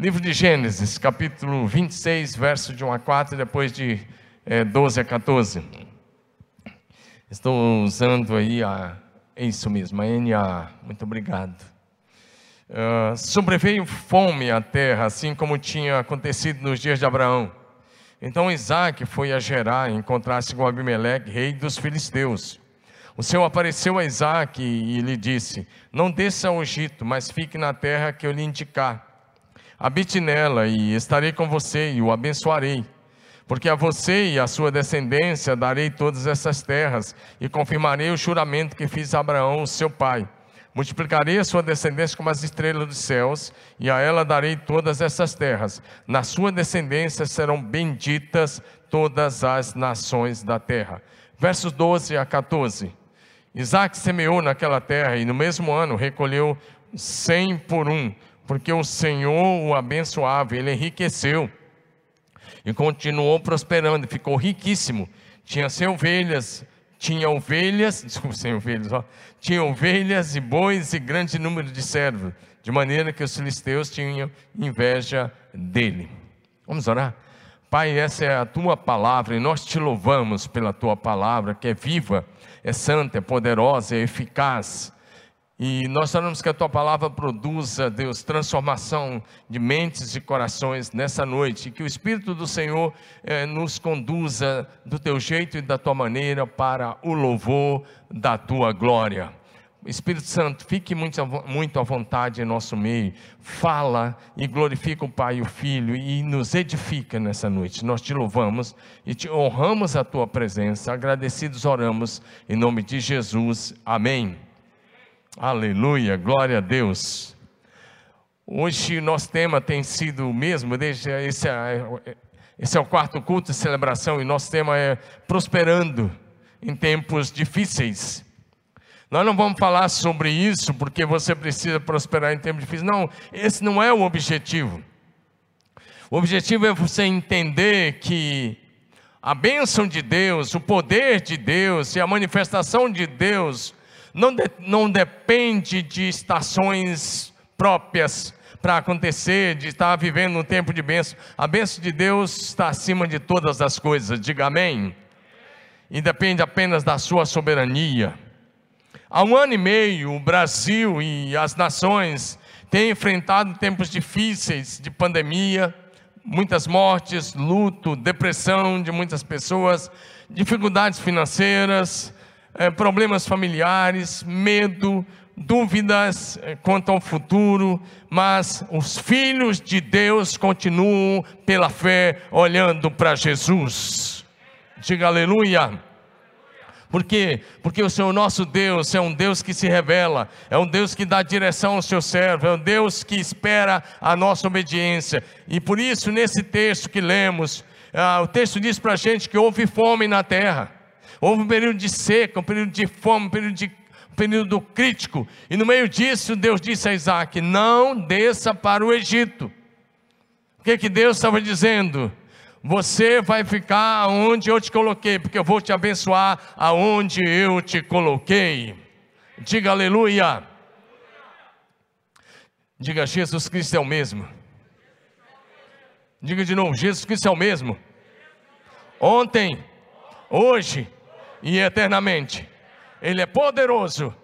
Livro de Gênesis, capítulo 26, verso de 1 a 4, e depois de é, 12 a 14. Estou usando aí a. É isso mesmo, a NA. Muito obrigado. Uh, sobreveio fome à terra, assim como tinha acontecido nos dias de Abraão. Então Isaac foi a Gerar encontrar-se com Abimeleque, rei dos filisteus. O Senhor apareceu a Isaac e lhe disse: Não desça ao Egito, mas fique na terra que eu lhe indicar. Habite nela e estarei com você e o abençoarei. Porque a você e a sua descendência darei todas essas terras e confirmarei o juramento que fiz a Abraão, seu pai. Multiplicarei a sua descendência como as estrelas dos céus, e a ela darei todas essas terras. Na sua descendência serão benditas todas as nações da terra. Versos 12 a 14. Isaac semeou naquela terra e no mesmo ano recolheu cem por um, porque o Senhor o abençoava, ele enriqueceu e continuou prosperando, ficou riquíssimo. Tinha ovelhas, tinha ovelhas, desculpa, sem ovelhas, ó, tinha ovelhas e bois e grande número de servos, de maneira que os filisteus tinham inveja dele. Vamos orar? Pai, essa é a tua palavra e nós te louvamos pela tua palavra, que é viva, é santa, é poderosa, é eficaz e nós oramos que a tua palavra produza, Deus, transformação de mentes e corações nessa noite. Que o Espírito do Senhor eh, nos conduza do teu jeito e da tua maneira para o louvor da tua glória. Espírito Santo, fique muito, muito à vontade em nosso meio. Fala e glorifica o Pai e o Filho e nos edifica nessa noite. Nós te louvamos e te honramos a tua presença. Agradecidos oramos em nome de Jesus. Amém. Aleluia, glória a Deus. Hoje nosso tema tem sido o mesmo, desde esse, é, esse é o quarto culto de celebração e nosso tema é prosperando em tempos difíceis. Nós não vamos falar sobre isso porque você precisa prosperar em tempos difíceis. Não, esse não é o objetivo. O objetivo é você entender que a bênção de Deus, o poder de Deus e a manifestação de Deus não, de, não depende de estações próprias para acontecer, de estar vivendo um tempo de bênção. A bênção de Deus está acima de todas as coisas, diga amém. E depende apenas da sua soberania. Há um ano e meio, o Brasil e as nações têm enfrentado tempos difíceis de pandemia, muitas mortes, luto, depressão de muitas pessoas, dificuldades financeiras, é, problemas familiares, medo, dúvidas é, quanto ao futuro, mas os filhos de Deus continuam pela fé olhando para Jesus. Diga aleluia. Por quê? Porque o Senhor nosso Deus é um Deus que se revela, é um Deus que dá direção ao seu servo, é um Deus que espera a nossa obediência. E por isso, nesse texto que lemos, ah, o texto diz para a gente que houve fome na terra. Houve um período de seca, um período de fome, um período, de, um período crítico. E no meio disso, Deus disse a Isaac: Não desça para o Egito. O que, que Deus estava dizendo? Você vai ficar onde eu te coloquei, porque eu vou te abençoar aonde eu te coloquei. Diga aleluia. Diga, Jesus Cristo é o mesmo. Diga de novo, Jesus Cristo é o mesmo. Ontem, hoje e eternamente. Ele é poderoso.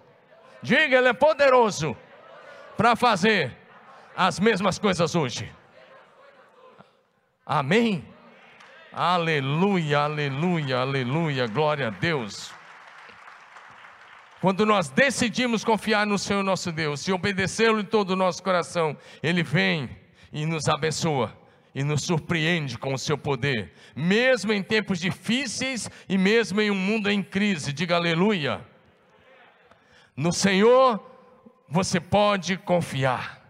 Diga, Ele é poderoso para fazer as mesmas coisas hoje. Amém? Aleluia, aleluia, aleluia, glória a Deus. Quando nós decidimos confiar no Senhor nosso Deus e obedecê-lo em todo o nosso coração, Ele vem e nos abençoa e nos surpreende com o seu poder, mesmo em tempos difíceis e mesmo em um mundo em crise. Diga aleluia. No Senhor você pode confiar.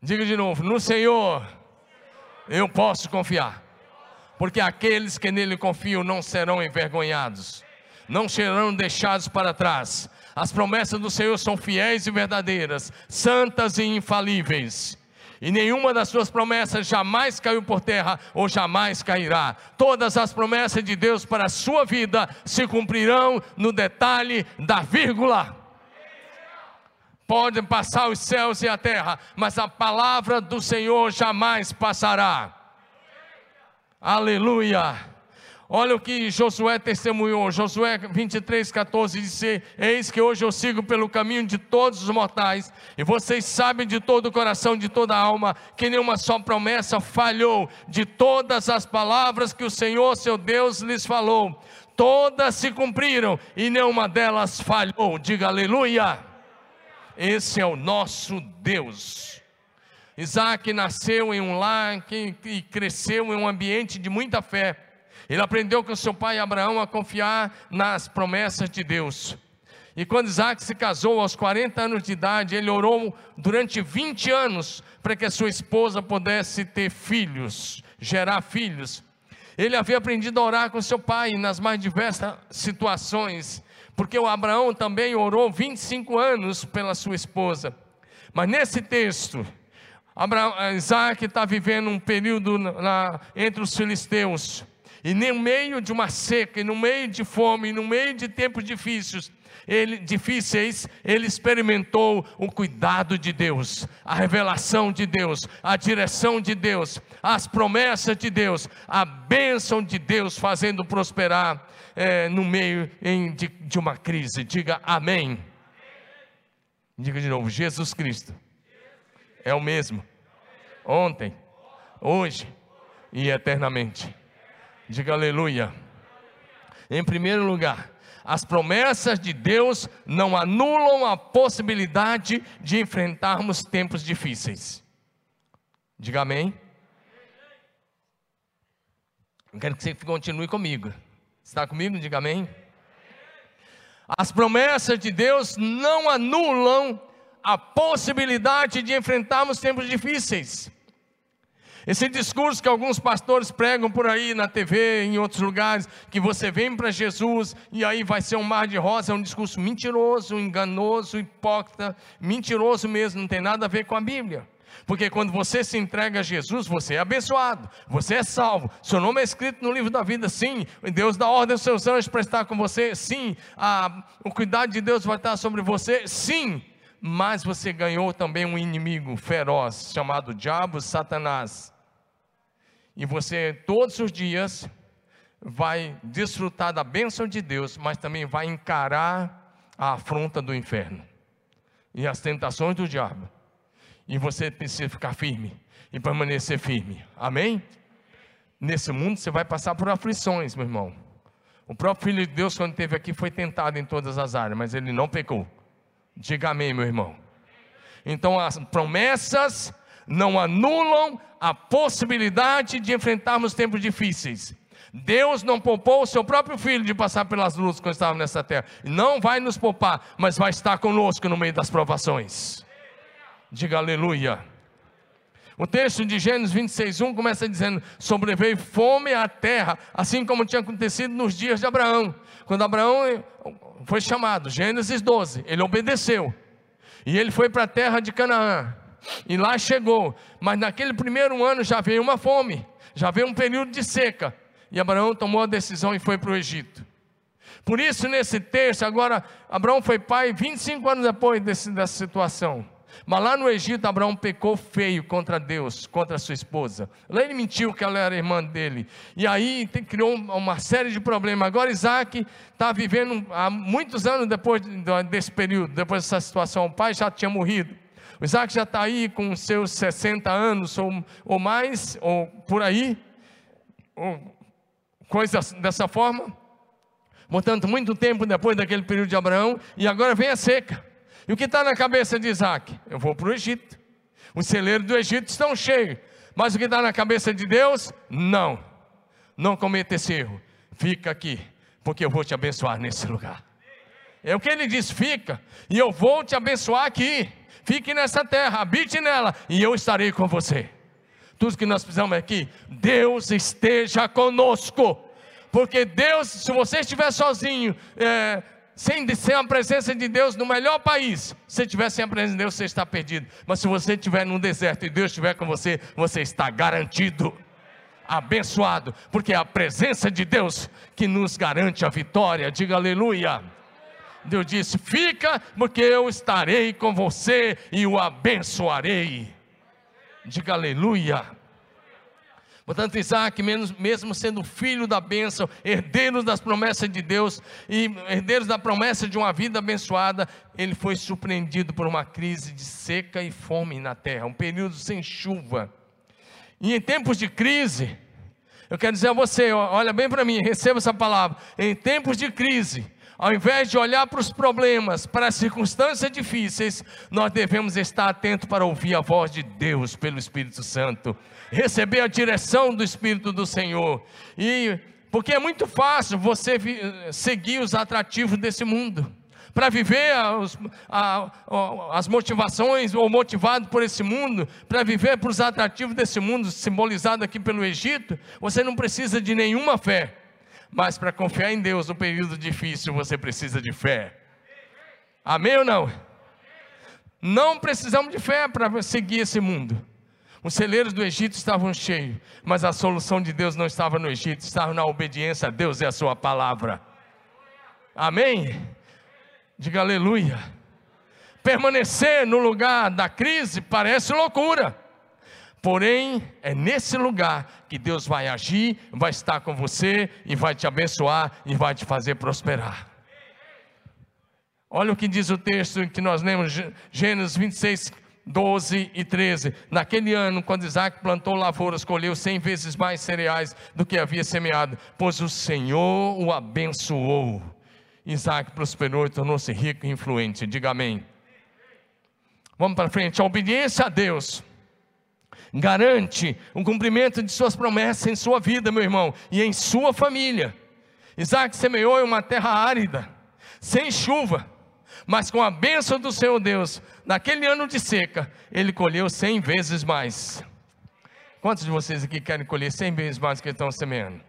Diga de novo: no Senhor eu posso confiar, porque aqueles que nele confiam não serão envergonhados, não serão deixados para trás. As promessas do Senhor são fiéis e verdadeiras, santas e infalíveis e nenhuma das suas promessas jamais caiu por terra ou jamais cairá. Todas as promessas de Deus para a sua vida se cumprirão no detalhe da vírgula. Podem passar os céus e a terra, mas a palavra do Senhor jamais passará. Aleluia. Olha o que Josué testemunhou, Josué 23, 14, disse: Eis que hoje eu sigo pelo caminho de todos os mortais, e vocês sabem de todo o coração, de toda a alma, que nenhuma só promessa falhou, de todas as palavras que o Senhor, seu Deus, lhes falou, todas se cumpriram, e nenhuma delas falhou. Diga aleluia. Esse é o nosso Deus. Isaac nasceu em um lar e cresceu em um ambiente de muita fé. Ele aprendeu com seu pai Abraão a confiar nas promessas de Deus. E quando Isaac se casou aos 40 anos de idade, ele orou durante 20 anos para que a sua esposa pudesse ter filhos, gerar filhos. Ele havia aprendido a orar com seu pai nas mais diversas situações, porque o Abraão também orou 25 anos pela sua esposa. Mas nesse texto, Abraão, Isaac está vivendo um período na, entre os filisteus. E no meio de uma seca, e no meio de fome, e no meio de tempos difíceis, ele, difíceis, ele experimentou o cuidado de Deus, a revelação de Deus, a direção de Deus, as promessas de Deus, a bênção de Deus fazendo prosperar é, no meio em, de, de uma crise. Diga amém. Diga de novo: Jesus Cristo é o mesmo, ontem, hoje e eternamente. Diga aleluia. Em primeiro lugar, as promessas de Deus não anulam a possibilidade de enfrentarmos tempos difíceis. Diga amém. Eu quero que você continue comigo. Está comigo? Diga amém. As promessas de Deus não anulam a possibilidade de enfrentarmos tempos difíceis. Esse discurso que alguns pastores pregam por aí na TV, em outros lugares, que você vem para Jesus e aí vai ser um mar de rosa, é um discurso mentiroso, enganoso, hipócrita, mentiroso mesmo, não tem nada a ver com a Bíblia. Porque quando você se entrega a Jesus, você é abençoado, você é salvo. Seu nome é escrito no livro da vida, sim. Deus dá ordem aos seus anjos para estar com você, sim. A, o cuidado de Deus vai estar sobre você, sim. Mas você ganhou também um inimigo feroz chamado Diabo, Satanás. E você todos os dias vai desfrutar da bênção de Deus, mas também vai encarar a afronta do inferno e as tentações do diabo. E você precisa ficar firme e permanecer firme. Amém? Nesse mundo você vai passar por aflições, meu irmão. O próprio Filho de Deus, quando esteve aqui, foi tentado em todas as áreas, mas ele não pecou. Diga amém, meu irmão. Então as promessas não anulam a possibilidade de enfrentarmos tempos difíceis. Deus não poupou o seu próprio filho de passar pelas lutas quando estava nessa terra. Não vai nos poupar, mas vai estar conosco no meio das provações. Diga aleluia. O texto de Gênesis 26, 1 começa dizendo: Sobreveio fome à terra, assim como tinha acontecido nos dias de Abraão. Quando Abraão foi chamado, Gênesis 12, ele obedeceu. E ele foi para a terra de Canaã. E lá chegou, mas naquele primeiro ano já veio uma fome, já veio um período de seca. E Abraão tomou a decisão e foi para o Egito. Por isso, nesse texto, agora, Abraão foi pai 25 anos depois desse, dessa situação. Mas lá no Egito, Abraão pecou feio contra Deus, contra sua esposa. Lá ele mentiu que ela era irmã dele. E aí criou uma série de problemas. Agora Isaac está vivendo há muitos anos depois desse período, depois dessa situação. O pai já tinha morrido. O Isaac já está aí com seus 60 anos ou, ou mais, ou por aí, ou coisas dessa forma. Portanto, muito tempo depois daquele período de Abraão, e agora vem a seca. E o que está na cabeça de Isaac? Eu vou para o Egito. Os celeiros do Egito estão cheios. Mas o que está na cabeça de Deus? Não. Não cometa esse erro. Fica aqui, porque eu vou te abençoar nesse lugar. É o que ele diz: fica, e eu vou te abençoar aqui fique nessa terra, habite nela, e eu estarei com você. Tudo que nós precisamos é que Deus esteja conosco, porque Deus, se você estiver sozinho, é, sem, sem a presença de Deus no melhor país, se estiver sem a presença de Deus, você está perdido. Mas se você estiver num deserto e Deus estiver com você, você está garantido, abençoado, porque é a presença de Deus que nos garante a vitória. Diga aleluia. Deus disse: Fica, porque eu estarei com você e o abençoarei. Diga aleluia. Portanto, Isaac, mesmo sendo filho da bênção, herdeiro das promessas de Deus e herdeiro da promessa de uma vida abençoada, ele foi surpreendido por uma crise de seca e fome na terra, um período sem chuva. E em tempos de crise, eu quero dizer a você, olha bem para mim, receba essa palavra. Em tempos de crise, ao invés de olhar para os problemas, para as circunstâncias difíceis, nós devemos estar atentos para ouvir a voz de Deus pelo Espírito Santo, receber a direção do Espírito do Senhor. E porque é muito fácil você seguir os atrativos desse mundo para viver as, as motivações, ou motivado por esse mundo, para viver por os atrativos desse mundo, simbolizado aqui pelo Egito, você não precisa de nenhuma fé. Mas para confiar em Deus no período difícil, você precisa de fé. Amém ou não? Não precisamos de fé para seguir esse mundo. Os celeiros do Egito estavam cheios, mas a solução de Deus não estava no Egito, estava na obediência a Deus e a Sua palavra. Amém? Diga aleluia. Permanecer no lugar da crise parece loucura. Porém, é nesse lugar que Deus vai agir, vai estar com você e vai te abençoar e vai te fazer prosperar. Olha o que diz o texto que nós lemos, Gênesis 26, 12 e 13. Naquele ano, quando Isaac plantou lavouras, colheu cem vezes mais cereais do que havia semeado, pois o Senhor o abençoou. Isaac prosperou e tornou-se rico e influente. Diga amém. Vamos para frente. A obediência a Deus garante o cumprimento de suas promessas em sua vida, meu irmão, e em sua família. Isaac semeou em uma terra árida, sem chuva, mas com a bênção do Senhor Deus, naquele ano de seca, ele colheu cem vezes mais. Quantos de vocês aqui querem colher cem vezes mais que estão semeando?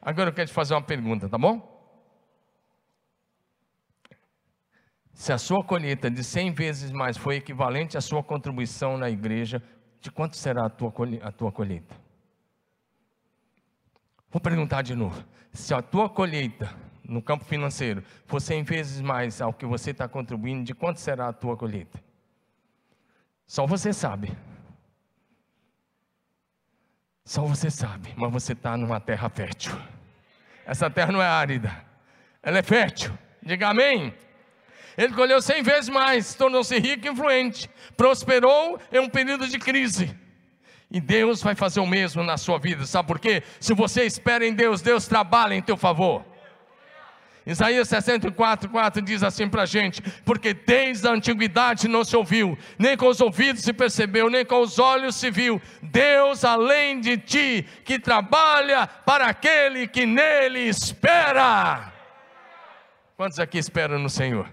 Agora eu quero te fazer uma pergunta, tá bom? Se a sua colheita de cem vezes mais foi equivalente à sua contribuição na igreja, de quanto será a tua, a tua colheita? Vou perguntar de novo. Se a tua colheita no campo financeiro for 100 vezes mais ao que você está contribuindo, de quanto será a tua colheita? Só você sabe. Só você sabe, mas você está numa terra fértil. Essa terra não é árida, ela é fértil. Diga amém. Ele colheu cem vezes mais, tornou-se rico e influente, prosperou em um período de crise. E Deus vai fazer o mesmo na sua vida, sabe por quê? Se você espera em Deus, Deus trabalha em teu favor. Isaías 64, 4 diz assim para a gente: Porque desde a antiguidade não se ouviu, nem com os ouvidos se percebeu, nem com os olhos se viu, Deus além de ti, que trabalha para aquele que nele espera. Quantos aqui esperam no Senhor?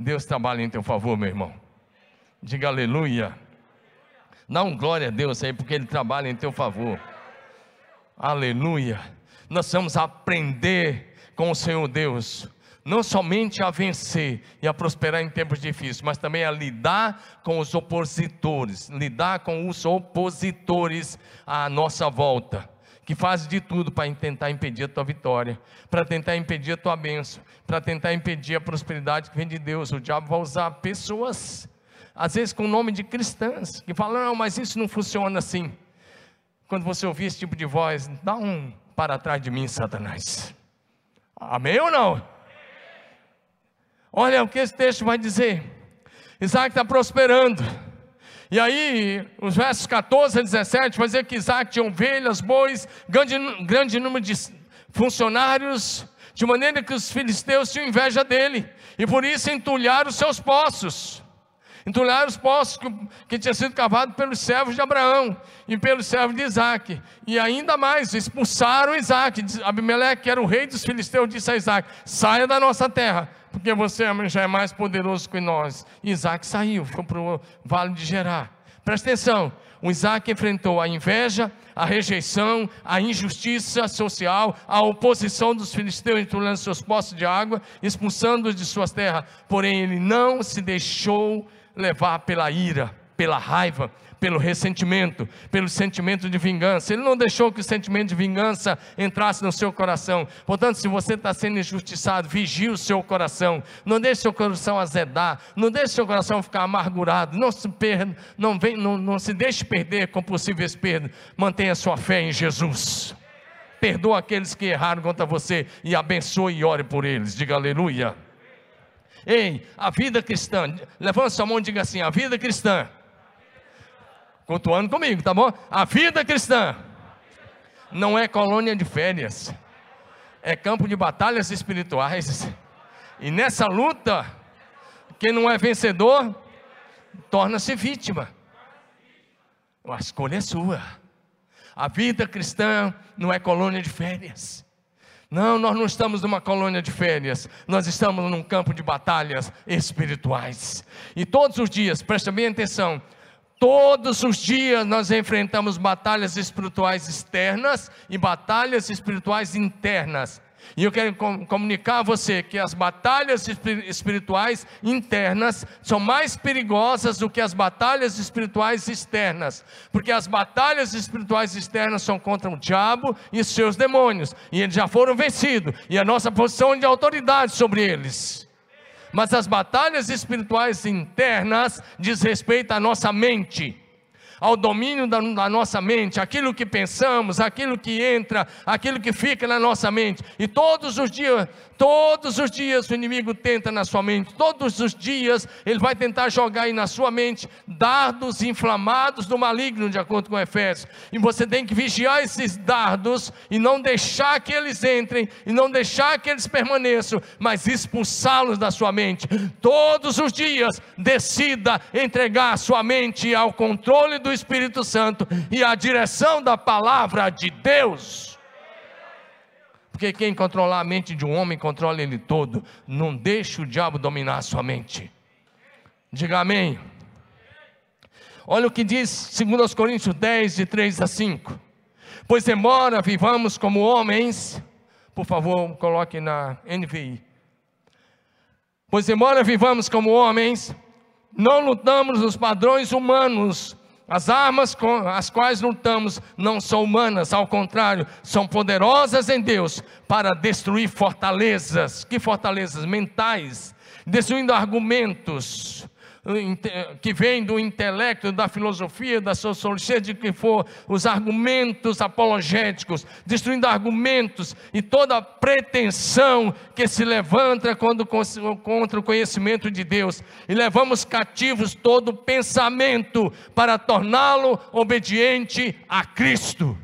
Deus trabalha em teu favor, meu irmão. Diga aleluia. Dá um glória a Deus aí, porque Ele trabalha em teu favor. Aleluia. Nós vamos aprender com o Senhor Deus, não somente a vencer e a prosperar em tempos difíceis, mas também a lidar com os opositores, lidar com os opositores à nossa volta que faz de tudo para tentar impedir a tua vitória, para tentar impedir a tua bênção, para tentar impedir a prosperidade que vem de Deus. O diabo vai usar pessoas, às vezes com o nome de cristãs, que falam: não, mas isso não funciona assim. Quando você ouvir esse tipo de voz, dá um para trás de mim, Satanás. Amém ou não? Olha o que esse texto vai dizer. Isaac está prosperando. E aí, os versos 14 a 17, vai dizer que Isaac tinha ovelhas, bois, grande, grande número de funcionários, de maneira que os filisteus tinham inveja dele, e por isso entulharam os seus poços. Entulharam os poços que, que tinham sido cavados pelos servos de Abraão e pelos servos de Isaac. E ainda mais, expulsaram Isaac. Abimeleque, que era o rei dos filisteus, disse a Isaac: saia da nossa terra porque você já é mais poderoso que nós. Isaac saiu, foi para o vale de Gerar. Presta atenção, o Isaac enfrentou a inveja, a rejeição, a injustiça social, a oposição dos filisteus entulhando seus poços de água, expulsando-os de suas terras. Porém, ele não se deixou levar pela ira, pela raiva, pelo ressentimento, pelo sentimento de vingança. Ele não deixou que o sentimento de vingança entrasse no seu coração. Portanto, se você está sendo injustiçado, vigie o seu coração. Não deixe seu coração azedar. Não deixe seu coração ficar amargurado. Não se, perda, não, vem, não, não se deixe perder com possíveis perdas. Mantenha sua fé em Jesus. Perdoa aqueles que erraram contra você e abençoe e ore por eles. Diga aleluia. Ei, a vida cristã, levanta sua mão e diga assim: a vida cristã Cultuando comigo, tá bom? A vida cristã não é colônia de férias, é campo de batalhas espirituais. E nessa luta, quem não é vencedor, torna-se vítima. A escolha é sua. A vida cristã não é colônia de férias. Não, nós não estamos numa colônia de férias, nós estamos num campo de batalhas espirituais. E todos os dias, presta bem atenção, Todos os dias nós enfrentamos batalhas espirituais externas e batalhas espirituais internas. E eu quero comunicar a você que as batalhas espirituais internas são mais perigosas do que as batalhas espirituais externas, porque as batalhas espirituais externas são contra o diabo e seus demônios, e eles já foram vencidos, e a nossa posição de autoridade sobre eles. Mas as batalhas espirituais internas diz respeito à nossa mente ao domínio da, da, nossa mente, aquilo que pensamos, aquilo que entra, aquilo que fica na nossa mente. E todos os dias, todos os dias o inimigo tenta na sua mente, todos os dias ele vai tentar jogar aí na sua mente dardos inflamados do maligno, de acordo com Efésios. E você tem que vigiar esses dardos e não deixar que eles entrem, e não deixar que eles permaneçam, mas expulsá-los da sua mente. Todos os dias, decida entregar a sua mente ao controle do do Espírito Santo e a direção da palavra de Deus. Porque quem controlar a mente de um homem controla ele todo. Não deixe o diabo dominar a sua mente. Diga amém. Olha o que diz 2 Coríntios 10, de 3 a 5. Pois embora vivamos como homens, por favor, coloque na NVI. Pois embora vivamos como homens, não lutamos nos padrões humanos, as armas com as quais lutamos não são humanas, ao contrário, são poderosas em Deus para destruir fortalezas. Que fortalezas? Mentais, destruindo argumentos, que vem do intelecto, da filosofia, da sociologia, de que for, os argumentos apologéticos, destruindo argumentos e toda pretensão que se levanta contra o conhecimento de Deus, e levamos cativos todo pensamento para torná-lo obediente a Cristo.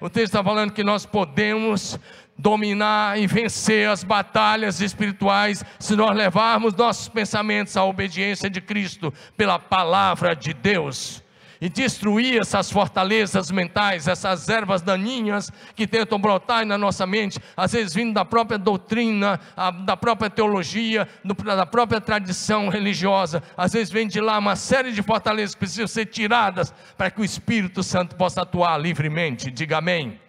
O texto está falando que nós podemos dominar e vencer as batalhas espirituais se nós levarmos nossos pensamentos à obediência de Cristo pela palavra de Deus. E destruir essas fortalezas mentais, essas ervas daninhas que tentam brotar na nossa mente, às vezes vindo da própria doutrina, da própria teologia, da própria tradição religiosa, às vezes vem de lá uma série de fortalezas que precisam ser tiradas para que o Espírito Santo possa atuar livremente. Diga amém.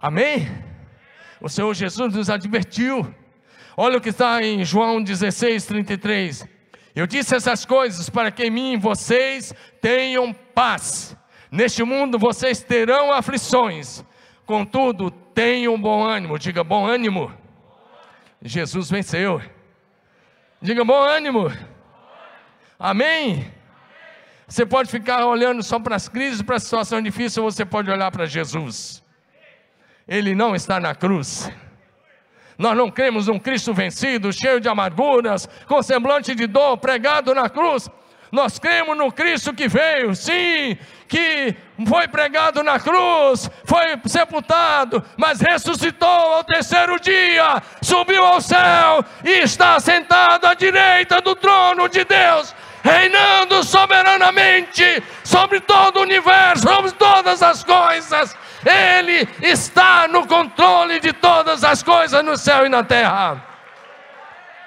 Amém? O Senhor Jesus nos advertiu. Olha o que está em João 16, 33. Eu disse essas coisas para que em mim vocês tenham paz. Neste mundo vocês terão aflições. Contudo, tenham bom ânimo. Diga bom ânimo. Jesus venceu. Diga bom ânimo. Amém? Você pode ficar olhando só para as crises, para a situação difícil, ou você pode olhar para Jesus ele não está na cruz. Nós não cremos num Cristo vencido, cheio de amarguras, com semblante de dor, pregado na cruz. Nós cremos no Cristo que veio, sim, que foi pregado na cruz, foi sepultado, mas ressuscitou ao terceiro dia, subiu ao céu e está sentado à direita do trono de Deus, reinando soberanamente sobre todo o universo, sobre todas as coisas. Ele está no controle de todas as coisas no céu e na terra.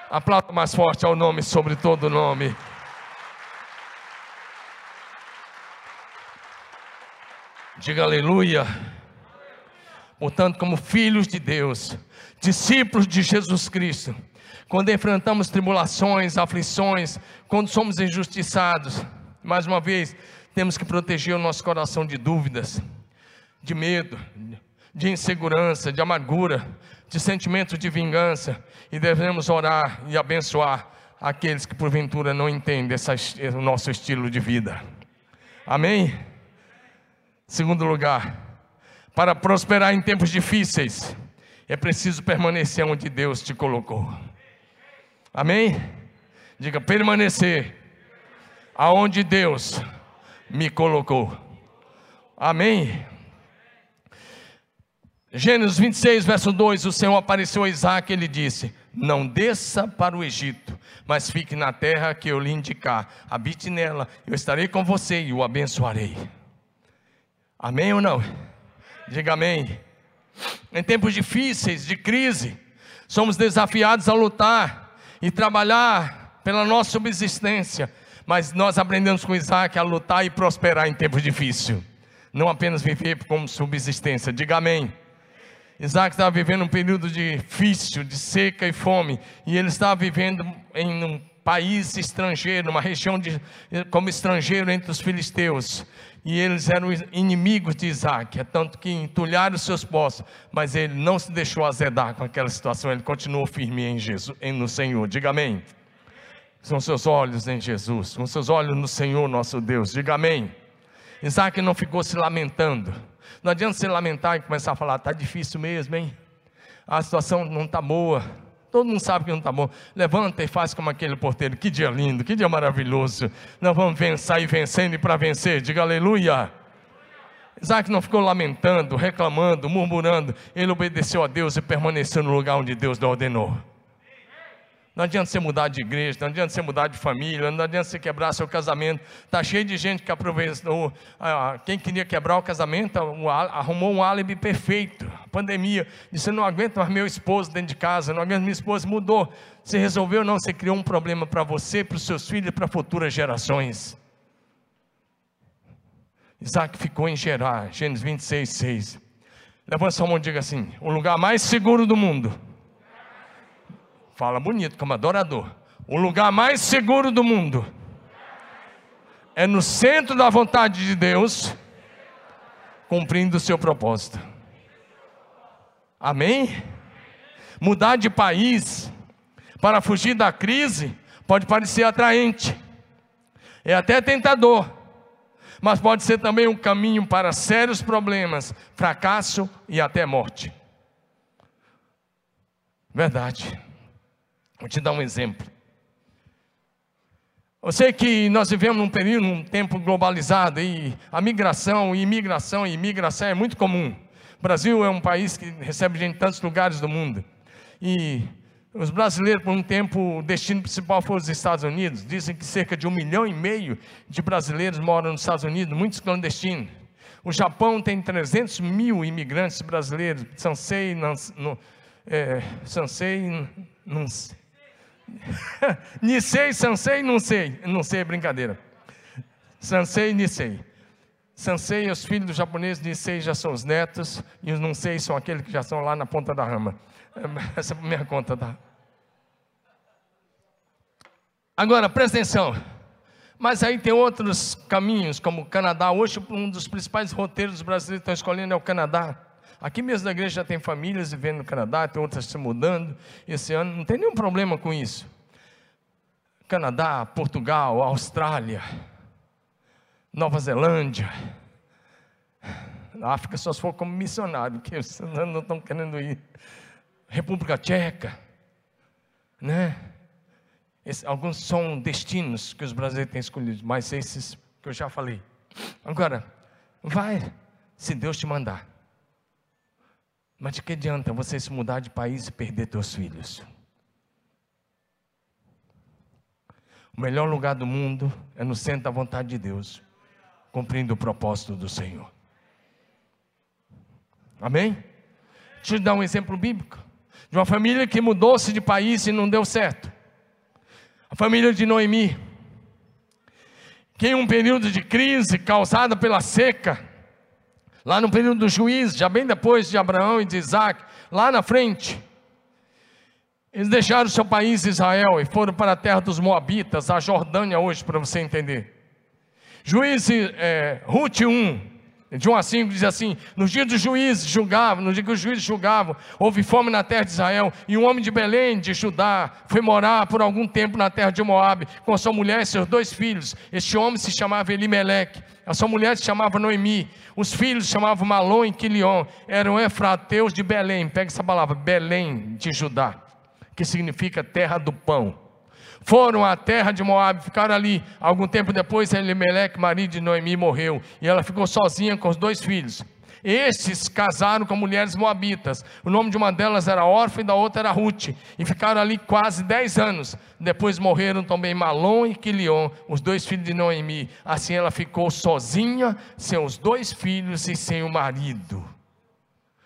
Aplauda mais forte ao nome sobre todo nome. Diga aleluia. Portanto, como filhos de Deus, discípulos de Jesus Cristo, quando enfrentamos tribulações, aflições, quando somos injustiçados, mais uma vez, temos que proteger o nosso coração de dúvidas, de medo, de insegurança, de amargura, de sentimento de vingança, e devemos orar e abençoar aqueles que porventura não entendem essa, o nosso estilo de vida. Amém? Segundo lugar, para prosperar em tempos difíceis, é preciso permanecer onde Deus te colocou. Amém? Diga permanecer aonde Deus me colocou. Amém? Gênesis 26, verso 2: O Senhor apareceu a Isaac e ele disse: Não desça para o Egito, mas fique na terra que eu lhe indicar, habite nela, eu estarei com você e o abençoarei. Amém ou não? Diga amém. Em tempos difíceis, de crise, somos desafiados a lutar e trabalhar pela nossa subsistência, mas nós aprendemos com Isaac a lutar e prosperar em tempos difíceis, não apenas viver como subsistência. Diga amém. Isaac estava vivendo um período difícil, de seca e fome, e ele estava vivendo em um país estrangeiro, uma região de, como estrangeiro entre os filisteus. E eles eram inimigos de Isaac, é tanto que entulharam os seus poços, mas ele não se deixou azedar com aquela situação, ele continuou firme em Jesus, no Senhor. Diga amém. São seus olhos em Jesus, com seus olhos no Senhor nosso Deus. Diga amém. Isaac não ficou se lamentando. Não adianta se lamentar e começar a falar, está difícil mesmo, hein? A situação não está boa. Todo mundo sabe que não está bom. Levanta e faz como aquele porteiro. Que dia lindo, que dia maravilhoso. Nós vamos sair vencendo e para vencer. Diga aleluia. Isaac não ficou lamentando, reclamando, murmurando. Ele obedeceu a Deus e permaneceu no lugar onde Deus lhe ordenou. Não adianta você mudar de igreja, não adianta você mudar de família, não adianta você quebrar seu casamento. Está cheio de gente que aproveitou. Quem queria quebrar o casamento arrumou um álibi perfeito. Pandemia. Disse: Não aguento mais meu esposo dentro de casa, não aguento minha esposa. Mudou. Você resolveu, não? Você criou um problema para você, para os seus filhos e para futuras gerações. Isaac ficou em Gerar, Gênesis 26, 6. Levanta sua mão e diga assim: O lugar mais seguro do mundo Fala bonito, como adorador. O lugar mais seguro do mundo é no centro da vontade de Deus, cumprindo o seu propósito. Amém? Mudar de país para fugir da crise pode parecer atraente, é até tentador, mas pode ser também um caminho para sérios problemas, fracasso e até morte. Verdade. Vou te dar um exemplo. Eu sei que nós vivemos num período, num tempo globalizado, e a migração, imigração e imigração é muito comum. O Brasil é um país que recebe gente em tantos lugares do mundo. E os brasileiros, por um tempo, o destino principal foi os Estados Unidos. Dizem que cerca de um milhão e meio de brasileiros moram nos Estados Unidos, muitos clandestinos. O Japão tem 300 mil imigrantes brasileiros. Sansei, não, é, Sansei, não sei. Nisei, Sansei, não sei. Não sei, é brincadeira. Sansei Nisei. Sansei, os filhos dos japoneses, Nisei já são os netos, e os não sei são aqueles que já estão lá na ponta da rama. Essa é a minha conta, tá? Agora, presta atenção. Mas aí tem outros caminhos, como o Canadá. Hoje, um dos principais roteiros brasileiros estão escolhendo é o Canadá. Aqui mesmo na igreja já tem famílias vivendo no Canadá, tem outras se mudando esse ano, não tem nenhum problema com isso. Canadá, Portugal, Austrália, Nova Zelândia, na África só se for como missionário, porque vocês não estão querendo ir. República Tcheca, né? Esse, alguns são destinos que os brasileiros têm escolhido, mas esses que eu já falei. Agora, vai, se Deus te mandar. Mas de que adianta você se mudar de país e perder seus filhos? O melhor lugar do mundo é no centro da vontade de Deus, cumprindo o propósito do Senhor. Amém? Deixa eu te dar um exemplo bíblico de uma família que mudou-se de país e não deu certo. A família de Noemi, que em um período de crise causada pela seca, Lá no período do juiz, já bem depois de Abraão e de Isaac, lá na frente, Eles deixaram seu país, Israel, e foram para a terra dos Moabitas, a Jordânia hoje, para você entender. Juízes, é, Ruth 1, de 1 a 5 diz assim: Nos dias dos juízes julgavam, no dia que os juízes julgavam, houve fome na terra de Israel, e um homem de Belém, de Judá, foi morar por algum tempo na terra de Moabe, com sua mulher e seus dois filhos. Este homem se chamava Elimeleque, a sua mulher se chamava Noemi, os filhos se chamavam Malom e Quilion, eram efrateus de Belém, pega essa palavra, Belém de Judá, que significa terra do pão foram à terra de Moab, ficaram ali. Algum tempo depois, Elimelec, marido de Noemi, morreu. E ela ficou sozinha com os dois filhos. Estes casaram com mulheres moabitas. O nome de uma delas era Orfa e da outra era Ruth. E ficaram ali quase dez anos. Depois morreram também Malom e Quilion, os dois filhos de Noemi. Assim ela ficou sozinha, sem os dois filhos e sem o marido.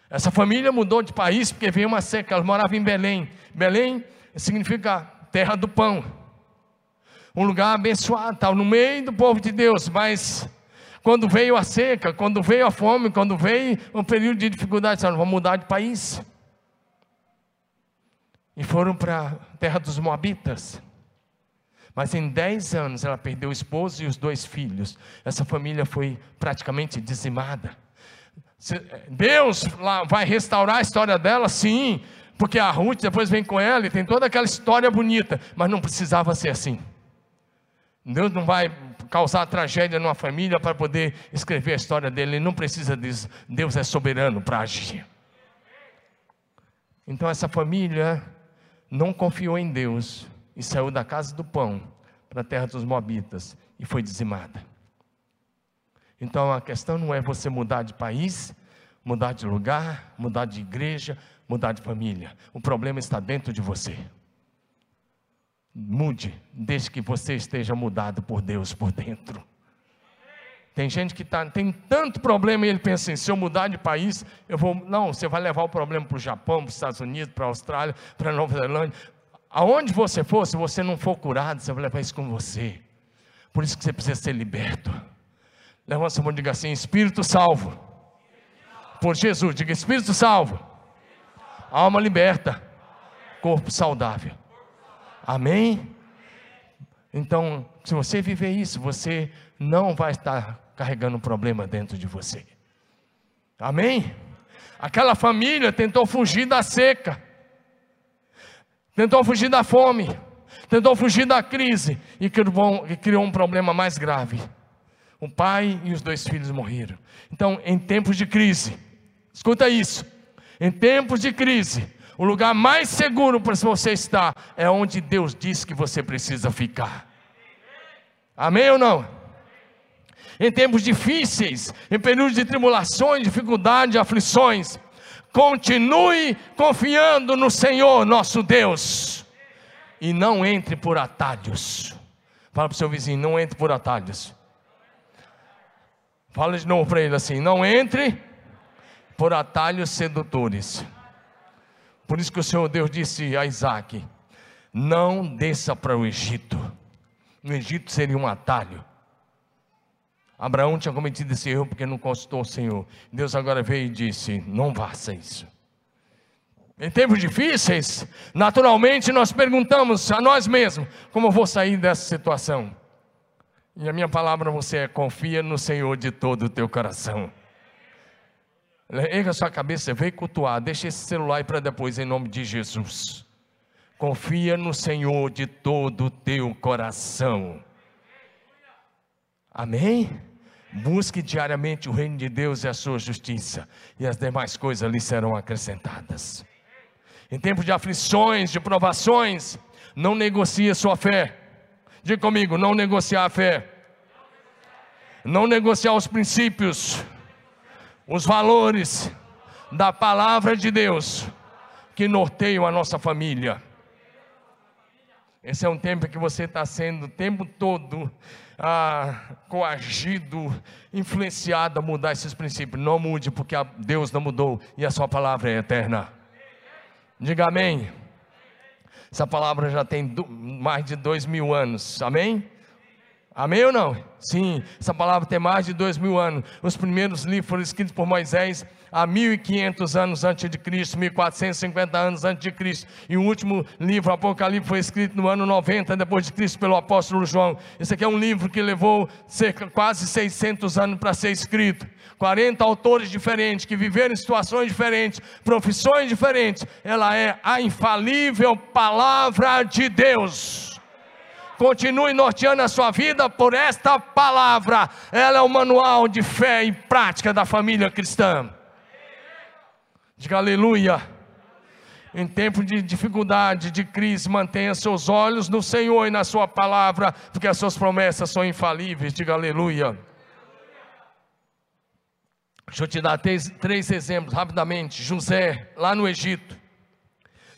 Essa família mudou de país porque veio uma seca. Ela morava em Belém. Belém significa terra do pão. Um lugar abençoado, tal, no meio do povo de Deus, mas quando veio a seca, quando veio a fome, quando veio um período de dificuldade, disseram, vamos mudar de país. E foram para a terra dos Moabitas. Mas em 10 anos ela perdeu o esposo e os dois filhos. Essa família foi praticamente dizimada. Deus vai restaurar a história dela? Sim, porque a Ruth depois vem com ela e tem toda aquela história bonita, mas não precisava ser assim. Deus não vai causar tragédia numa família para poder escrever a história dele, ele não precisa disso. Deus é soberano para agir. Então essa família não confiou em Deus e saiu da casa do pão para a terra dos Moabitas e foi dizimada. Então a questão não é você mudar de país, mudar de lugar, mudar de igreja, mudar de família. O problema está dentro de você. Mude, desde que você esteja mudado por Deus por dentro. Tem gente que tá, tem tanto problema e ele pensa assim: se eu mudar de país, eu vou. Não, você vai levar o problema para o Japão, para os Estados Unidos, para a Austrália, para a Nova Zelândia. Aonde você for, se você não for curado, você vai levar isso com você. Por isso que você precisa ser liberto. Levanta sua mão e diga assim: Espírito salvo. Por Jesus, diga Espírito salvo alma liberta, corpo saudável. Amém? Então, se você viver isso, você não vai estar carregando um problema dentro de você. Amém? Aquela família tentou fugir da seca, tentou fugir da fome, tentou fugir da crise e criou, um problema mais grave. O pai e os dois filhos morreram. Então, em tempos de crise, escuta isso. Em tempos de crise, o lugar mais seguro para você estar é onde Deus diz que você precisa ficar. Amém ou não? Em tempos difíceis, em períodos de tribulações, dificuldades, aflições, continue confiando no Senhor nosso Deus e não entre por atalhos. Fala para o seu vizinho, não entre por atalhos. Fala de novo para ele assim: não entre por atalhos sedutores. Por isso que o Senhor Deus disse a Isaac: Não desça para o Egito. No Egito seria um atalho. Abraão tinha cometido esse erro porque não consultou o Senhor. Deus agora veio e disse: Não faça isso. Em tempos difíceis, naturalmente nós perguntamos a nós mesmos: Como eu vou sair dessa situação? E a minha palavra a você é: confia no Senhor de todo o teu coração. Erga sua cabeça, vem cultuar. Deixa esse celular aí para depois, em nome de Jesus. Confia no Senhor de todo o teu coração. Amém? Busque diariamente o reino de Deus e a sua justiça, e as demais coisas lhe serão acrescentadas. Em tempos de aflições, de provações, não negocie sua fé. Diga comigo, não negociar a fé. Não negociar os princípios os valores da palavra de Deus que norteiam a nossa família. Esse é um tempo que você está sendo o tempo todo ah, coagido, influenciado a mudar esses princípios. Não mude, porque Deus não mudou e a sua palavra é eterna. Diga amém. Essa palavra já tem mais de dois mil anos. Amém? Amém ou não? Sim, essa palavra tem mais de dois mil anos. Os primeiros livros foram escritos por Moisés há 1500 anos antes de Cristo, 1450 anos antes de Cristo. E o último livro, Apocalipse, foi escrito no ano 90 depois de Cristo pelo apóstolo João. Esse aqui é um livro que levou cerca quase 600 anos para ser escrito. 40 autores diferentes que viveram em situações diferentes, profissões diferentes. Ela é a infalível palavra de Deus. Continue norteando a sua vida por esta palavra. Ela é o manual de fé e prática da família cristã. Diga aleluia. Em tempo de dificuldade, de crise, mantenha seus olhos no Senhor e na Sua palavra, porque as Suas promessas são infalíveis. Diga aleluia. Deixa eu te dar três, três exemplos rapidamente. José, lá no Egito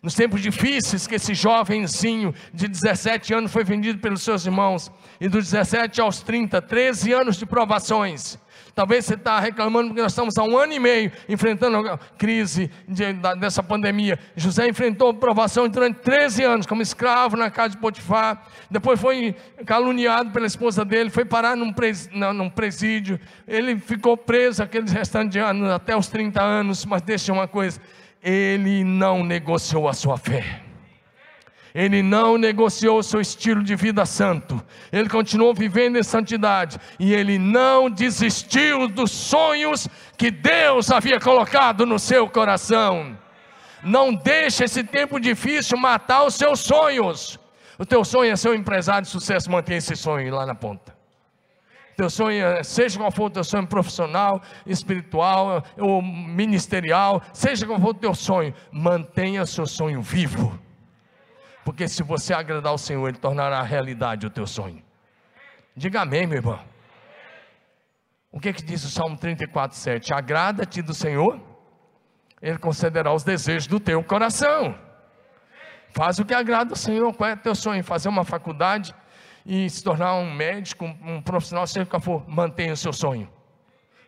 nos tempos difíceis que esse jovenzinho de 17 anos foi vendido pelos seus irmãos, e dos 17 aos 30, 13 anos de provações. Talvez você está reclamando porque nós estamos há um ano e meio enfrentando a crise de, da, dessa pandemia. José enfrentou provação durante 13 anos como escravo na casa de Potifar. Depois foi caluniado pela esposa dele, foi parar num, pres, num presídio. Ele ficou preso aqueles restantes anos, até os 30 anos. Mas deixa uma coisa: ele não negociou a sua fé. Ele não negociou o seu estilo de vida santo. Ele continuou vivendo em santidade. E ele não desistiu dos sonhos que Deus havia colocado no seu coração. Não deixe esse tempo difícil matar os seus sonhos. O teu sonho é ser um empresário de sucesso, mantenha esse sonho lá na ponta teu sonho, é, seja qual for o teu sonho profissional, espiritual ou ministerial, seja qual for o teu sonho, mantenha seu sonho vivo. Porque se você agradar ao Senhor, Ele tornará realidade o teu sonho. Diga amém, meu irmão. O que, que diz o Salmo 34, 7? Agrada-te do Senhor, Ele concederá os desejos do teu coração. Faz o que agrada ao Senhor. Qual é o teu sonho? Fazer uma faculdade? E se tornar um médico, um profissional, seja o que for, mantenha o seu sonho.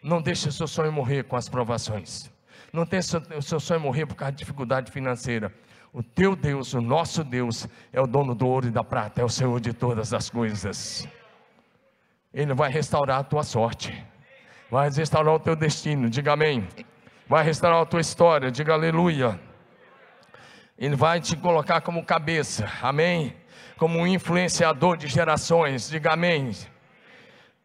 Não deixe o seu sonho morrer com as provações. Não deixe o seu sonho morrer por causa de dificuldade financeira. O teu Deus, o nosso Deus, é o dono do ouro e da prata, é o Senhor de todas as coisas. Ele vai restaurar a tua sorte, vai restaurar o teu destino, diga amém. Vai restaurar a tua história, diga aleluia. Ele vai te colocar como cabeça, amém como um influenciador de gerações. Diga amém.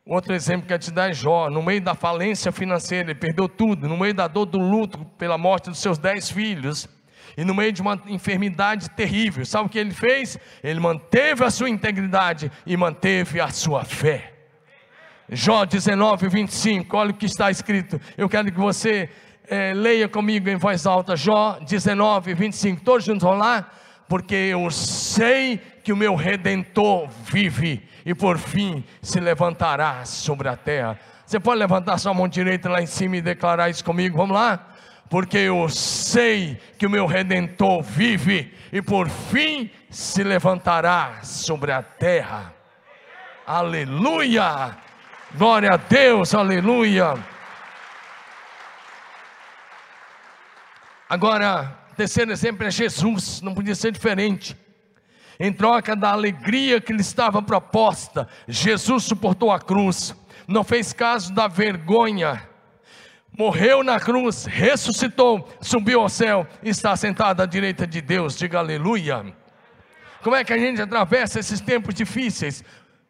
Outro exemplo que eu te dar é Jó, no meio da falência financeira, ele perdeu tudo, no meio da dor do luto pela morte dos seus dez filhos, e no meio de uma enfermidade terrível, sabe o que ele fez? Ele manteve a sua integridade e manteve a sua fé. Jó 19, 25, olha o que está escrito. Eu quero que você é, leia comigo em voz alta, Jó 19, 25. Todos juntos vão lá? Porque eu sei que o meu redentor vive e por fim se levantará sobre a terra. Você pode levantar sua mão direita lá em cima e declarar isso comigo? Vamos lá? Porque eu sei que o meu redentor vive e por fim se levantará sobre a terra. Aleluia! Glória a Deus, aleluia! Agora, terceiro exemplo é Jesus, não podia ser diferente. Em troca da alegria que lhe estava proposta, Jesus suportou a cruz, não fez caso da vergonha, morreu na cruz, ressuscitou, subiu ao céu, está sentado à direita de Deus, diga aleluia. Como é que a gente atravessa esses tempos difíceis?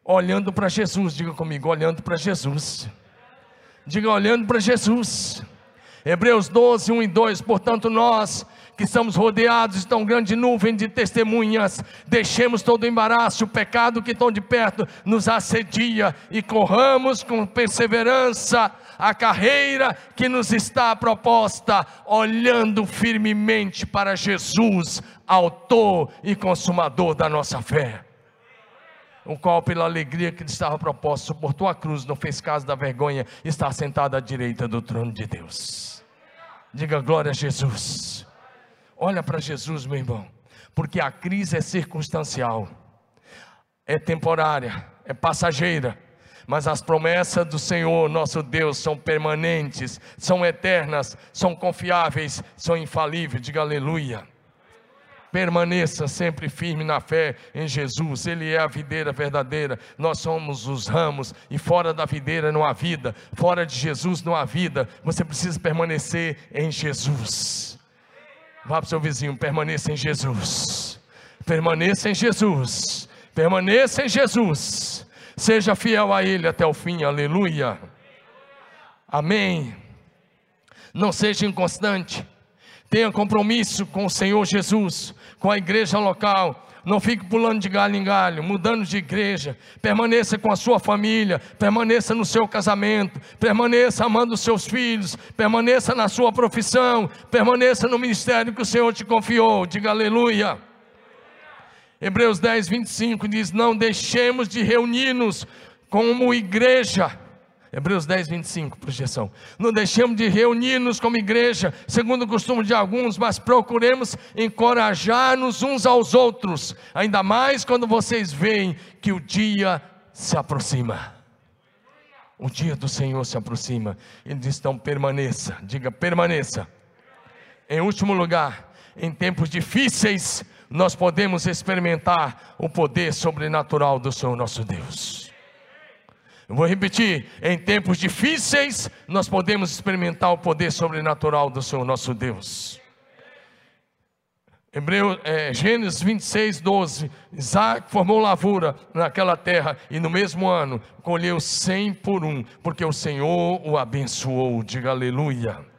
Olhando para Jesus, diga comigo, olhando para Jesus. Diga olhando para Jesus. Hebreus 12, 1 e 2. Portanto, nós que estamos rodeados de tão grande nuvem de testemunhas, deixemos todo o embaraço, o pecado que tão de perto nos assedia e corramos com perseverança a carreira que nos está proposta, olhando firmemente para Jesus, autor e consumador da nossa fé o qual, pela alegria que lhe estava proposta, suportou a cruz, não fez caso da vergonha, está sentado à direita do trono de Deus. Diga glória a Jesus. Olha para Jesus, meu irmão, porque a crise é circunstancial, é temporária, é passageira, mas as promessas do Senhor, nosso Deus, são permanentes, são eternas, são confiáveis, são infalíveis. Diga aleluia. permaneça sempre firme na fé em Jesus. Ele é a videira verdadeira, nós somos os ramos, e fora da videira não há vida, fora de Jesus não há vida. Você precisa permanecer em Jesus. Vá para o seu vizinho, permaneça em Jesus. Permaneça em Jesus. Permaneça em Jesus. Seja fiel a Ele até o fim. Aleluia. Amém. Não seja inconstante. Tenha compromisso com o Senhor Jesus, com a igreja local. Não fique pulando de galho em galho, mudando de igreja. Permaneça com a sua família, permaneça no seu casamento, permaneça amando os seus filhos, permaneça na sua profissão, permaneça no ministério que o Senhor te confiou. Diga aleluia. Hebreus 10, 25 diz: Não deixemos de reunir-nos como igreja. Hebreus 10, 25, projeção. Não deixemos de reunir-nos como igreja, segundo o costume de alguns, mas procuremos encorajar-nos uns aos outros, ainda mais quando vocês veem que o dia se aproxima. O dia do Senhor se aproxima. Ele diz: então permaneça, diga permaneça. Em último lugar, em tempos difíceis, nós podemos experimentar o poder sobrenatural do Senhor nosso Deus. Eu vou repetir: em tempos difíceis, nós podemos experimentar o poder sobrenatural do Senhor nosso Deus. Hebreu, é, Gênesis 26, 12. Isaac formou lavura naquela terra e no mesmo ano colheu cem por um, porque o Senhor o abençoou. Diga aleluia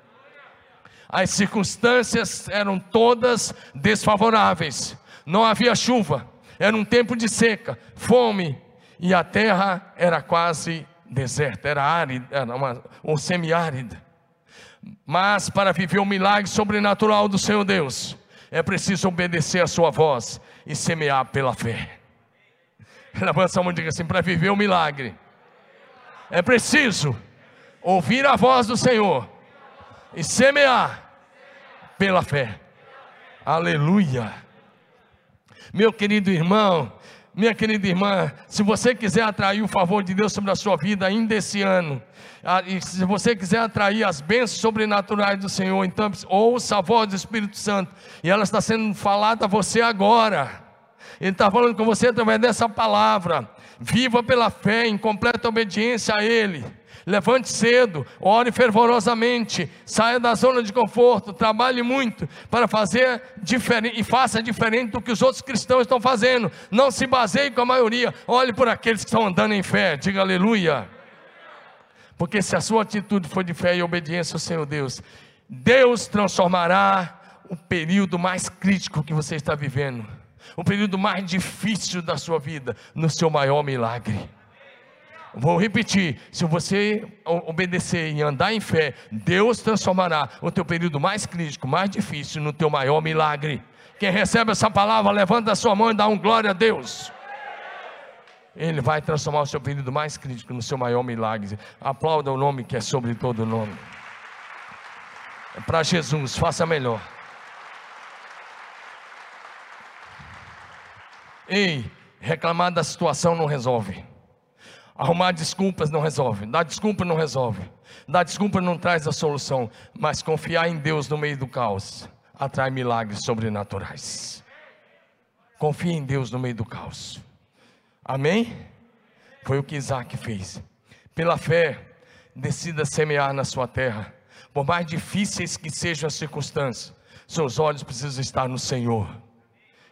as circunstâncias eram todas desfavoráveis, não havia chuva, era um tempo de seca, fome, e a terra era quase deserta, era árida, era uma, ou semiárida. Mas para viver o milagre sobrenatural do Senhor Deus, é preciso obedecer a sua voz e semear pela fé. Levanta a mão e diga assim: para viver o milagre, é preciso ouvir a voz do Senhor e semear pela fé. Aleluia. Meu querido irmão, minha querida irmã, se você quiser atrair o favor de Deus sobre a sua vida ainda esse ano, e se você quiser atrair as bênçãos sobrenaturais do Senhor, então ouça a voz do Espírito Santo, e ela está sendo falada a você agora. Ele está falando com você através dessa palavra. Viva pela fé, em completa obediência a Ele. Levante cedo, ore fervorosamente, saia da zona de conforto, trabalhe muito para fazer diferente e faça diferente do que os outros cristãos estão fazendo. Não se baseie com a maioria, olhe por aqueles que estão andando em fé, diga aleluia. Porque se a sua atitude for de fé e obediência ao Senhor Deus, Deus transformará o período mais crítico que você está vivendo, o período mais difícil da sua vida, no seu maior milagre. Vou repetir: se você obedecer e andar em fé, Deus transformará o teu período mais crítico, mais difícil, no teu maior milagre. Quem recebe essa palavra, levanta a sua mão e dá um glória a Deus. Ele vai transformar o seu período mais crítico no seu maior milagre. Aplauda o nome que é sobre todo nome. É para Jesus, faça melhor. Ei, reclamar da situação não resolve. Arrumar desculpas não resolve, dar desculpa não resolve, dar desculpa não traz a solução, mas confiar em Deus no meio do caos atrai milagres sobrenaturais. Confie em Deus no meio do caos. Amém? Foi o que Isaac fez. Pela fé, decida semear na sua terra. Por mais difíceis que sejam as circunstâncias, seus olhos precisam estar no Senhor.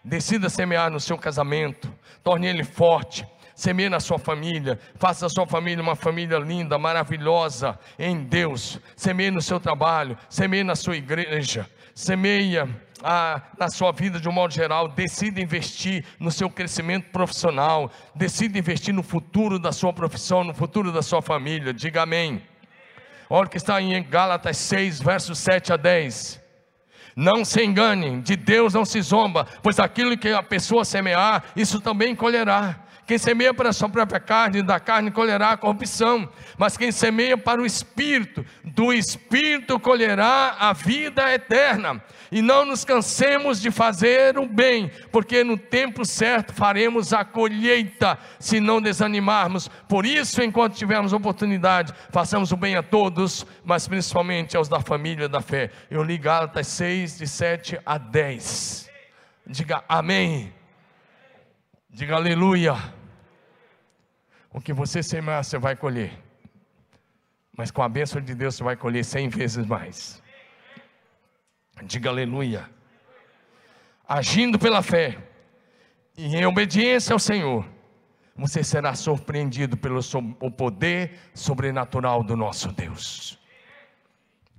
Decida semear no seu casamento, torne ele forte, semeie na sua família, faça a sua família uma família linda, maravilhosa em Deus, semeie no seu trabalho, semeie na sua igreja, semeia ah, na sua vida de um modo geral, decida investir no seu crescimento profissional, decida investir no futuro da sua profissão, no futuro da sua família, diga amém. Olha o que está em Gálatas 6, versos 7 a 10. Não se enganem, de Deus não se zomba, pois aquilo que a pessoa semear, isso também colherá. Quem semeia para a sua própria carne, da carne colherá a corrupção. Mas quem semeia para o Espírito, do Espírito colherá a vida eterna. E não nos cansemos de fazer o bem, porque no tempo certo faremos a colheita, se não desanimarmos. Por isso, enquanto tivermos oportunidade, façamos o bem a todos, mas principalmente aos da família da fé. Eu li Gálatas 6, de 7 a 10. Diga amém. Diga aleluia. O que você semear, você vai colher. Mas com a bênção de Deus, você vai colher cem vezes mais. Diga aleluia. Agindo pela fé e em obediência ao Senhor, você será surpreendido pelo o poder sobrenatural do nosso Deus.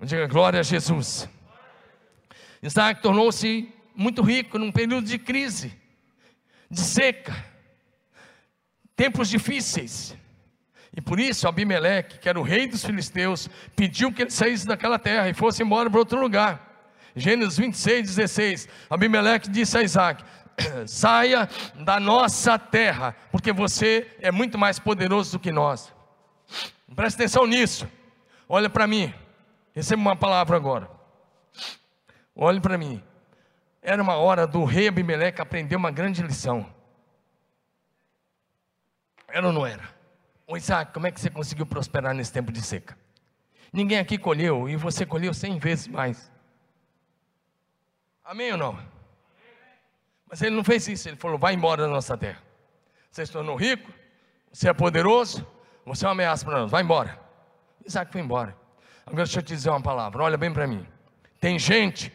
Diga glória a Jesus. Isaac tornou-se muito rico num período de crise, de seca, tempos difíceis. E por isso Abimeleque, que era o rei dos filisteus, pediu que ele saísse daquela terra e fosse embora para outro lugar. Gênesis 26, 16. Abimeleque disse a Isaac: saia da nossa terra, porque você é muito mais poderoso do que nós. Presta atenção nisso. Olha para mim. Receba uma palavra agora. Olhe para mim. Era uma hora do rei Abimeleque aprender uma grande lição. Era ou não era? Ô Isaac, como é que você conseguiu prosperar nesse tempo de seca? Ninguém aqui colheu e você colheu cem vezes mais. Amém ou não? Mas ele não fez isso, ele falou: vai embora da nossa terra. Você se tornou rico, você é poderoso, você é uma ameaça para nós, vai embora. Isaac foi embora. Agora deixa eu te dizer uma palavra, olha bem para mim. Tem gente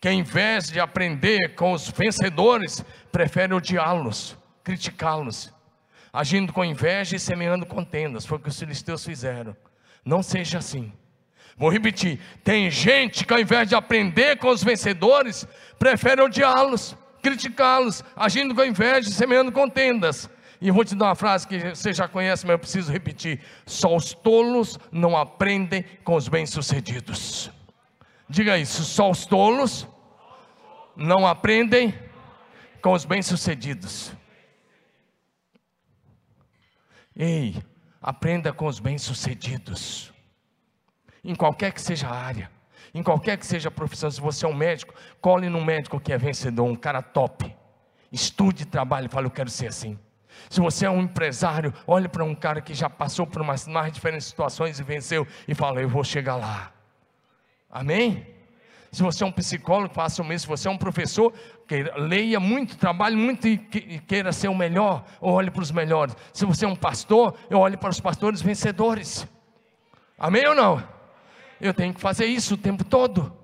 que, ao invés de aprender com os vencedores, prefere odiá-los, criticá-los, agindo com inveja e semeando contendas. Foi o que os filisteus fizeram. Não seja assim. Vou repetir: tem gente que, ao invés de aprender com os vencedores, prefere odiá-los, criticá-los, agindo com inveja e semeando contendas. E vou te dar uma frase que você já conhece, mas eu preciso repetir: só os tolos não aprendem com os bem-sucedidos. Diga isso: só os tolos não aprendem com os bem-sucedidos. Ei, aprenda com os bem-sucedidos, em qualquer que seja a área, em qualquer que seja a profissão. Se você é um médico, cole num médico que é vencedor, um cara top. Estude, trabalhe e fale: Eu quero ser assim. Se você é um empresário, olhe para um cara que já passou por umas mais diferentes situações e venceu e fala: Eu vou chegar lá. Amém? Se você é um psicólogo, faça o mesmo. Se você é um professor, queira, leia muito, trabalhe muito e queira ser o melhor, olhe para os melhores. Se você é um pastor, eu olhe para os pastores vencedores. Amém ou não? Eu tenho que fazer isso o tempo todo.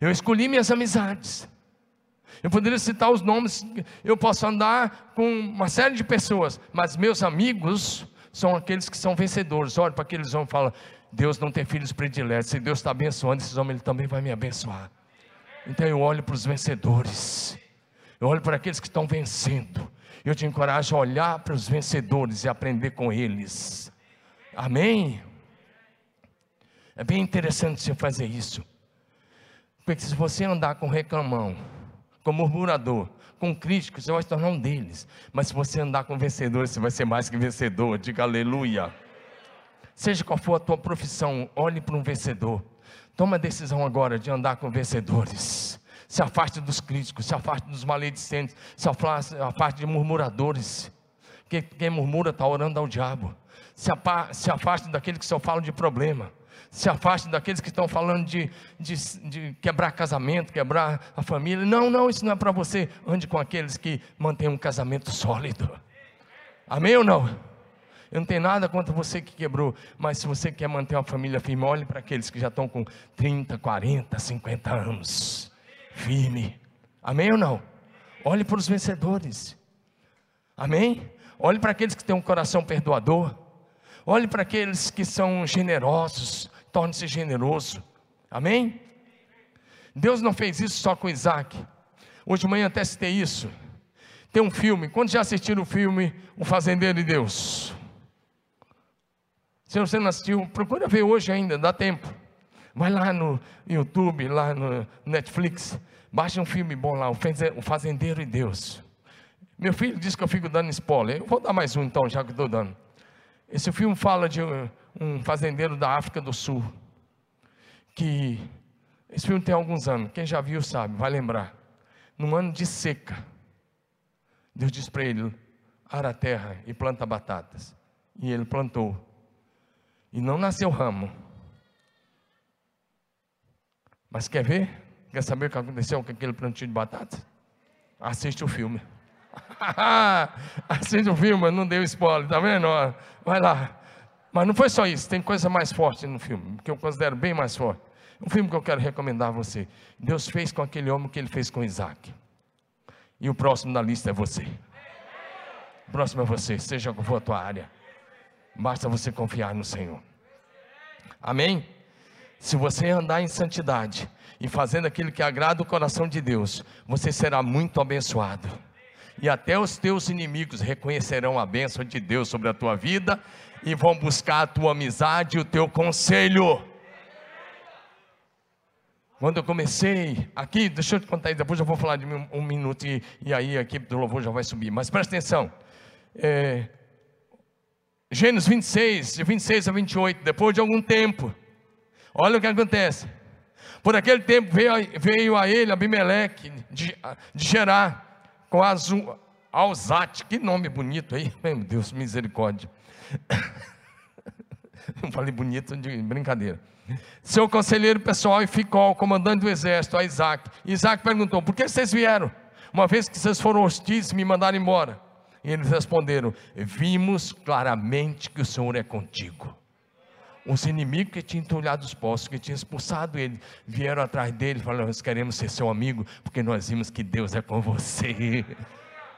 Eu escolhi minhas amizades. Eu poderia citar os nomes, eu posso andar com uma série de pessoas, mas meus amigos são aqueles que são vencedores. Olha para aqueles homens e fala: Deus não tem filhos prediletos. Se Deus está abençoando esses homens, Ele também vai me abençoar. Então eu olho para os vencedores. Eu olho para aqueles que estão vencendo. Eu te encorajo a olhar para os vencedores e aprender com eles. Amém? É bem interessante você fazer isso. Porque se você andar com reclamão, com murmurador, com crítico, você vai se tornar um deles. Mas se você andar com vencedores, você vai ser mais que vencedor. Diga aleluia. Seja qual for a tua profissão, olhe para um vencedor. Toma a decisão agora de andar com vencedores. Se afaste dos críticos, se afaste dos maledicentes, se afaste, afaste de murmuradores. Quem, quem murmura está orando ao diabo. Se, se afaste daqueles que só falam de problema. Se afaste daqueles que estão falando de, de, de quebrar casamento, quebrar a família. Não, não, isso não é para você. Ande com aqueles que mantêm um casamento sólido. Amém ou não? Eu não tenho nada contra você que quebrou, mas se você quer manter uma família firme, olhe para aqueles que já estão com 30, 40, 50 anos. Firme. Amém ou não? Olhe para os vencedores. Amém? Olhe para aqueles que têm um coração perdoador. Olhe para aqueles que são generosos. Torne-se generoso. Amém? Deus não fez isso só com Isaac. Hoje de manhã até citei isso. Tem um filme, quando já assistiram o filme O Fazendeiro de Deus? Se você não assistiu, procura ver hoje ainda, dá tempo. Vai lá no YouTube, lá no Netflix, baixa um filme bom lá, O Fazendeiro e Deus. Meu filho disse que eu fico dando spoiler. Eu vou dar mais um então, já que estou dando. Esse filme fala de um fazendeiro da África do Sul. Que esse filme tem alguns anos. Quem já viu sabe, vai lembrar. Num ano de seca, Deus disse para ele: ara a terra e planta batatas. E ele plantou e não nasceu ramo. Mas quer ver? Quer saber o que aconteceu com aquele plantio de batata? Assiste o filme. Assiste o filme, não deu spoiler, tá vendo? Vai lá. Mas não foi só isso, tem coisa mais forte no filme, que eu considero bem mais forte. Um filme que eu quero recomendar a você. Deus fez com aquele homem o que ele fez com Isaac. E o próximo da lista é você. O próximo é você, seja qual for a tua área. Basta você confiar no Senhor. Amém? Se você andar em santidade e fazendo aquilo que agrada o coração de Deus, você será muito abençoado. E até os teus inimigos reconhecerão a bênção de Deus sobre a tua vida e vão buscar a tua amizade e o teu conselho. Quando eu comecei aqui, deixa eu te contar depois eu vou falar de um, um minuto e, e, aí a equipe do louvor já vai subir. Mas presta atenção. É, Gênesis 26, de 26 a 28, depois de algum tempo, olha o que acontece. Por aquele tempo veio, veio a ele Abimeleque de, de Gerar, com Azu, Alzate, que nome bonito aí, meu Deus, misericórdia. Não falei bonito de brincadeira. Seu conselheiro pessoal e ficou comandante do exército, a Isaac. Isaac perguntou: Por que vocês vieram? Uma vez que vocês foram hostis, me mandaram embora. E eles responderam: Vimos claramente que o Senhor é contigo. Os inimigos que tinham entulhado os poços, que tinham expulsado ele, vieram atrás dele e falaram: Nós queremos ser seu amigo, porque nós vimos que Deus é com você.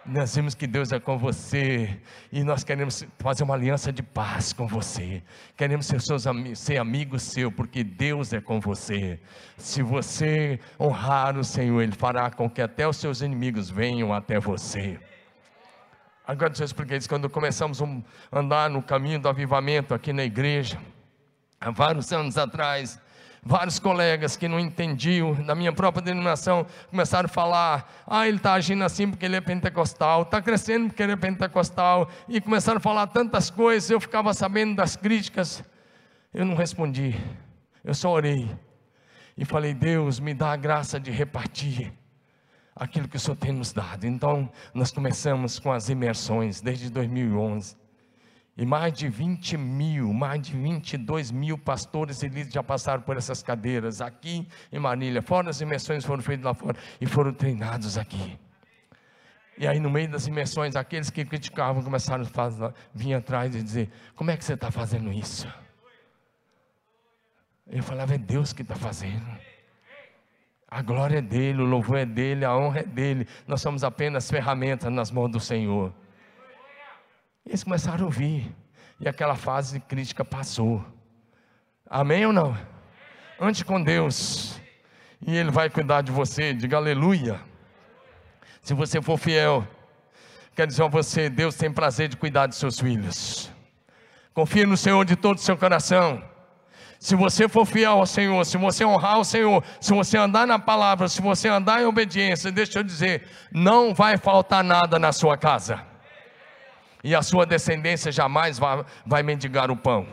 Nós vimos que Deus é com você e nós queremos fazer uma aliança de paz com você. Queremos ser, seus, ser amigos seu, porque Deus é com você. Se você honrar o Senhor, Ele fará com que até os seus inimigos venham até você. Agora eu explicar isso. Quando começamos a andar no caminho do avivamento aqui na igreja, há vários anos atrás, vários colegas que não entendiam, da minha própria denominação, começaram a falar: ah, ele está agindo assim porque ele é pentecostal, está crescendo porque ele é pentecostal, e começaram a falar tantas coisas, eu ficava sabendo das críticas, eu não respondi, eu só orei e falei: Deus, me dá a graça de repartir aquilo que o Senhor tem nos dado. Então, nós começamos com as imersões desde 2011. E mais de 20 mil, mais de 22 mil pastores e líderes já passaram por essas cadeiras aqui em Marília. Fora as imersões foram feitas lá fora e foram treinados aqui. E aí, no meio das imersões, aqueles que criticavam começaram a vir atrás e dizer: Como é que você está fazendo isso? Eu falava: É Deus que está fazendo. A glória é dele, o louvor é dele, a honra é dele. Nós somos apenas ferramentas nas mãos do Senhor. E eles começaram a ouvir. E aquela fase de crítica passou. Amém ou não? Ante com Deus. E Ele vai cuidar de você. Diga aleluia. Se você for fiel, quero dizer a você: Deus tem prazer de cuidar de seus filhos. Confie no Senhor de todo o seu coração. Se você for fiel ao Senhor, se você honrar o Senhor, se você andar na palavra, se você andar em obediência, deixa eu dizer, não vai faltar nada na sua casa. E a sua descendência jamais vai, vai mendigar o pão.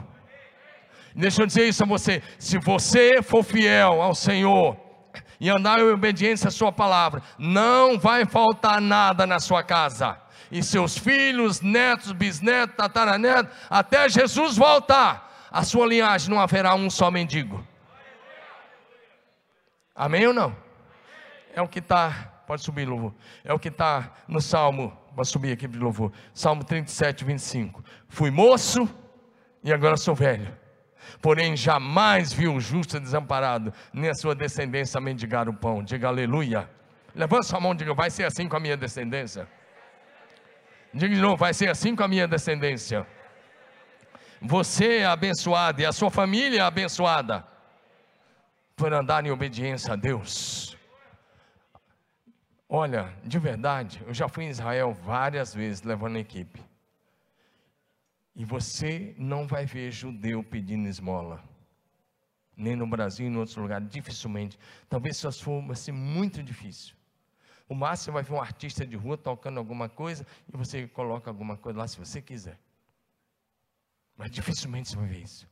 Deixa eu dizer isso a você: se você for fiel ao Senhor e andar em obediência à Sua palavra, não vai faltar nada na sua casa. E seus filhos, netos, bisnetos, tataranetos, até Jesus voltar a sua linhagem não haverá um só mendigo. Amém ou não? É o que está, pode subir, louvor. É o que está no Salmo, pode subir aqui de louvor. Salmo 37, 25. Fui moço e agora sou velho. Porém, jamais vi um justo desamparado, nem a sua descendência mendigar o pão. Diga aleluia. Levanta sua mão e diga: vai ser assim com a minha descendência. Diga de novo: vai ser assim com a minha descendência. Você é abençoado e a sua família é abençoada por andar em obediência a Deus. Olha, de verdade, eu já fui em Israel várias vezes levando a equipe. E você não vai ver judeu pedindo esmola. Nem no Brasil, em outros lugares, dificilmente. Talvez só for ser muito difícil. O máximo vai ver um artista de rua tocando alguma coisa e você coloca alguma coisa lá se você quiser. Mas dificilmente você vai ver isso.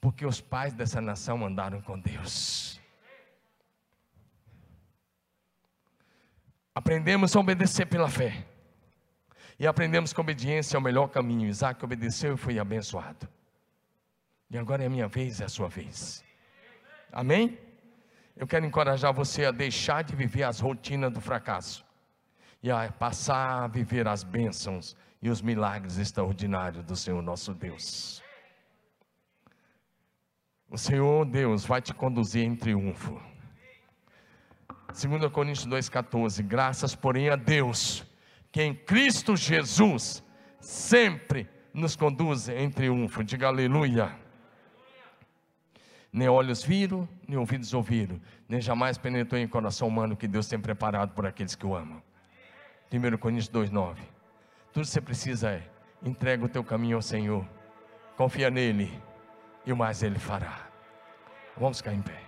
Porque os pais dessa nação andaram com Deus. Aprendemos a obedecer pela fé. E aprendemos que a obediência é o melhor caminho. Isaac obedeceu e foi abençoado. E agora é a minha vez, é a sua vez. Amém? Eu quero encorajar você a deixar de viver as rotinas do fracasso. e a passar a viver as bênçãos e os milagres extraordinários do Senhor nosso Deus. O Senhor Deus vai te conduzir em triunfo. 2 Coríntios 2,14: Graças, porém, a Deus, que em Cristo Jesus sempre nos conduz em triunfo. Diga aleluia. Nem olhos viram, nem ouvidos ouviram, nem jamais penetrou em coração humano que Deus tem preparado por aqueles que o amam. 1 Coríntios 2,9. Tudo que você precisa é entrega o teu caminho ao Senhor, confia nele, e o mais ele fará. Vamos ficar em pé.